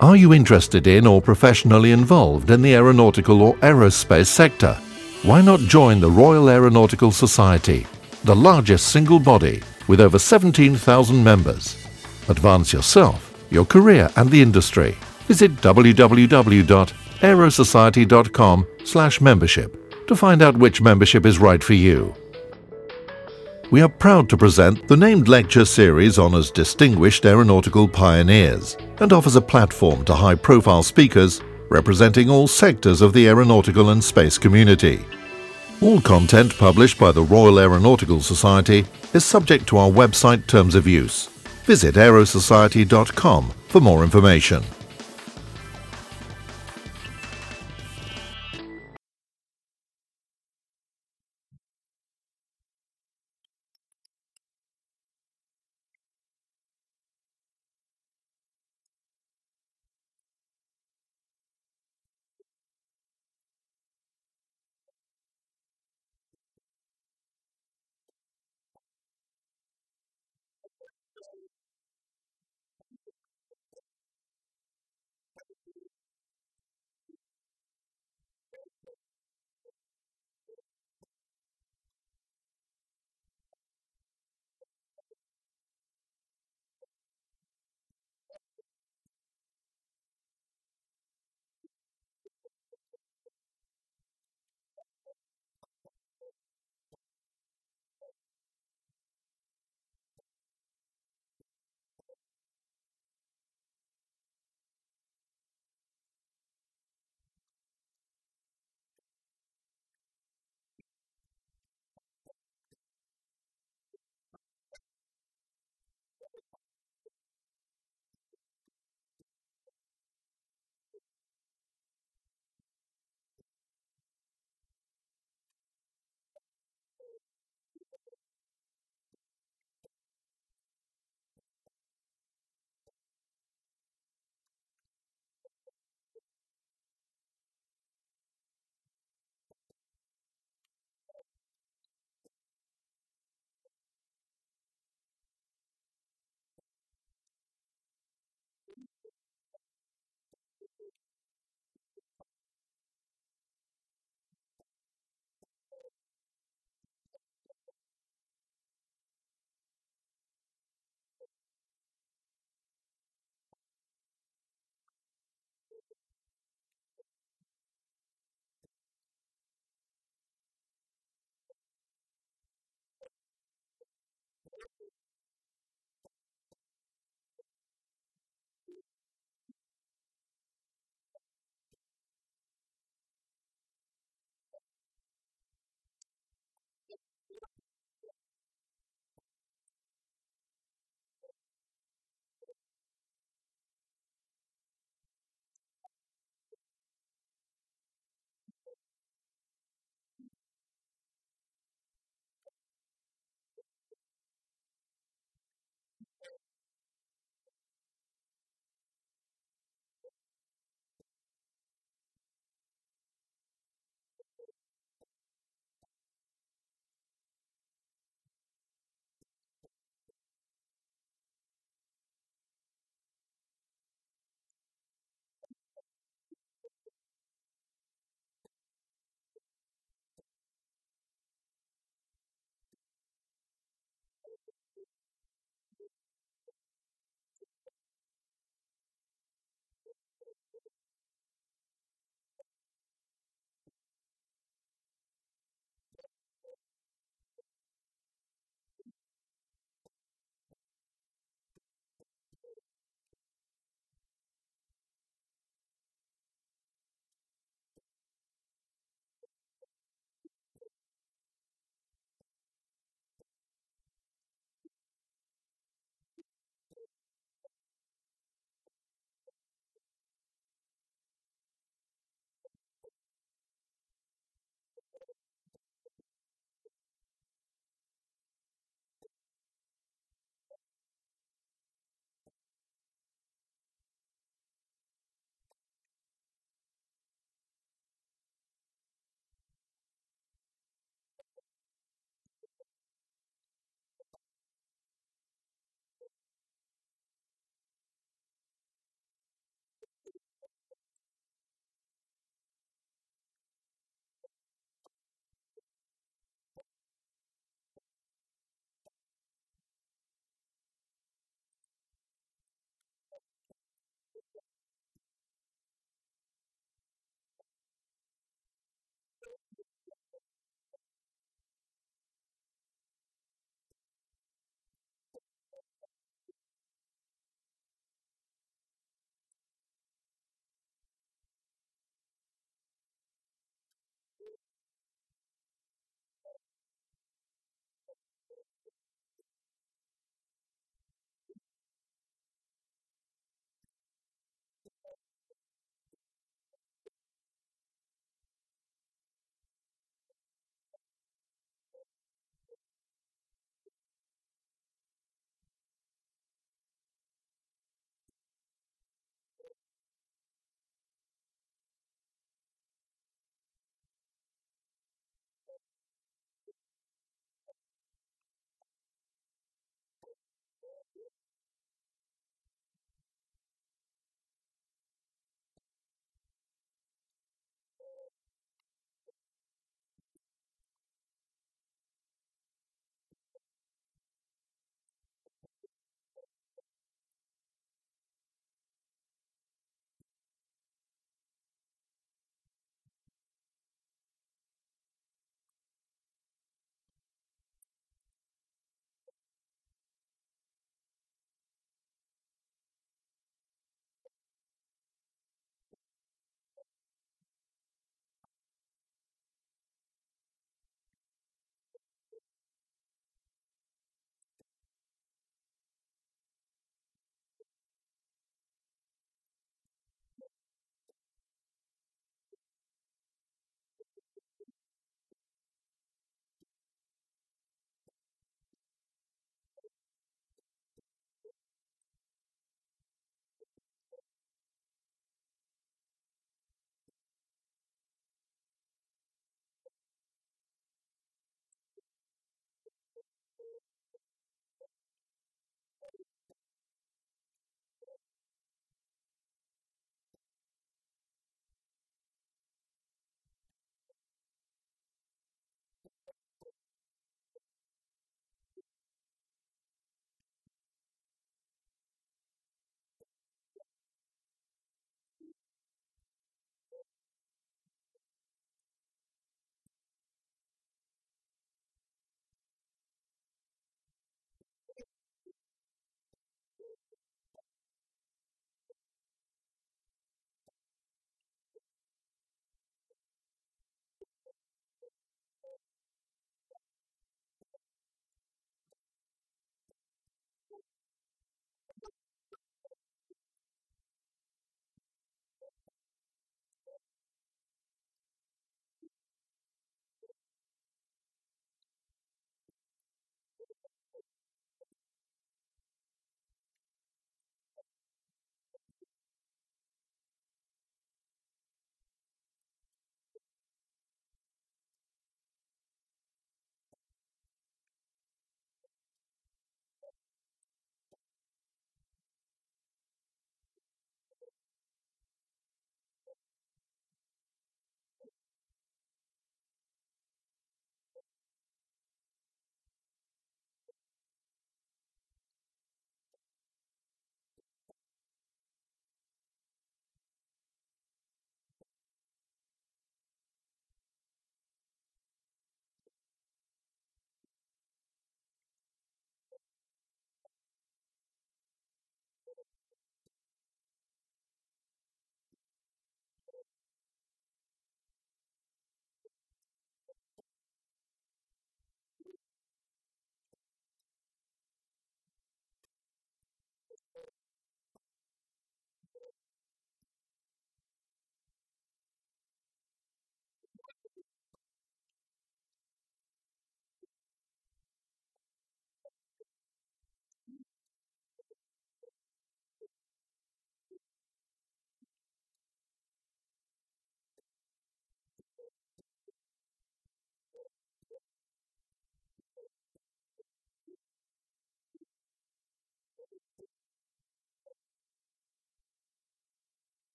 Are you interested in or professionally involved in the aeronautical or aerospace sector? Why not join the Royal Aeronautical Society, the largest single body with over 17,000 members? Advance yourself, your career and the industry. Visit www.aerosociety.com/membership to find out which membership is right for you. We are proud to present the named lecture series honours distinguished aeronautical pioneers and offers a platform to high profile speakers representing all sectors of the aeronautical and space community. All content published by the Royal Aeronautical Society is subject to our website terms of use. Visit aerosociety.com for more information.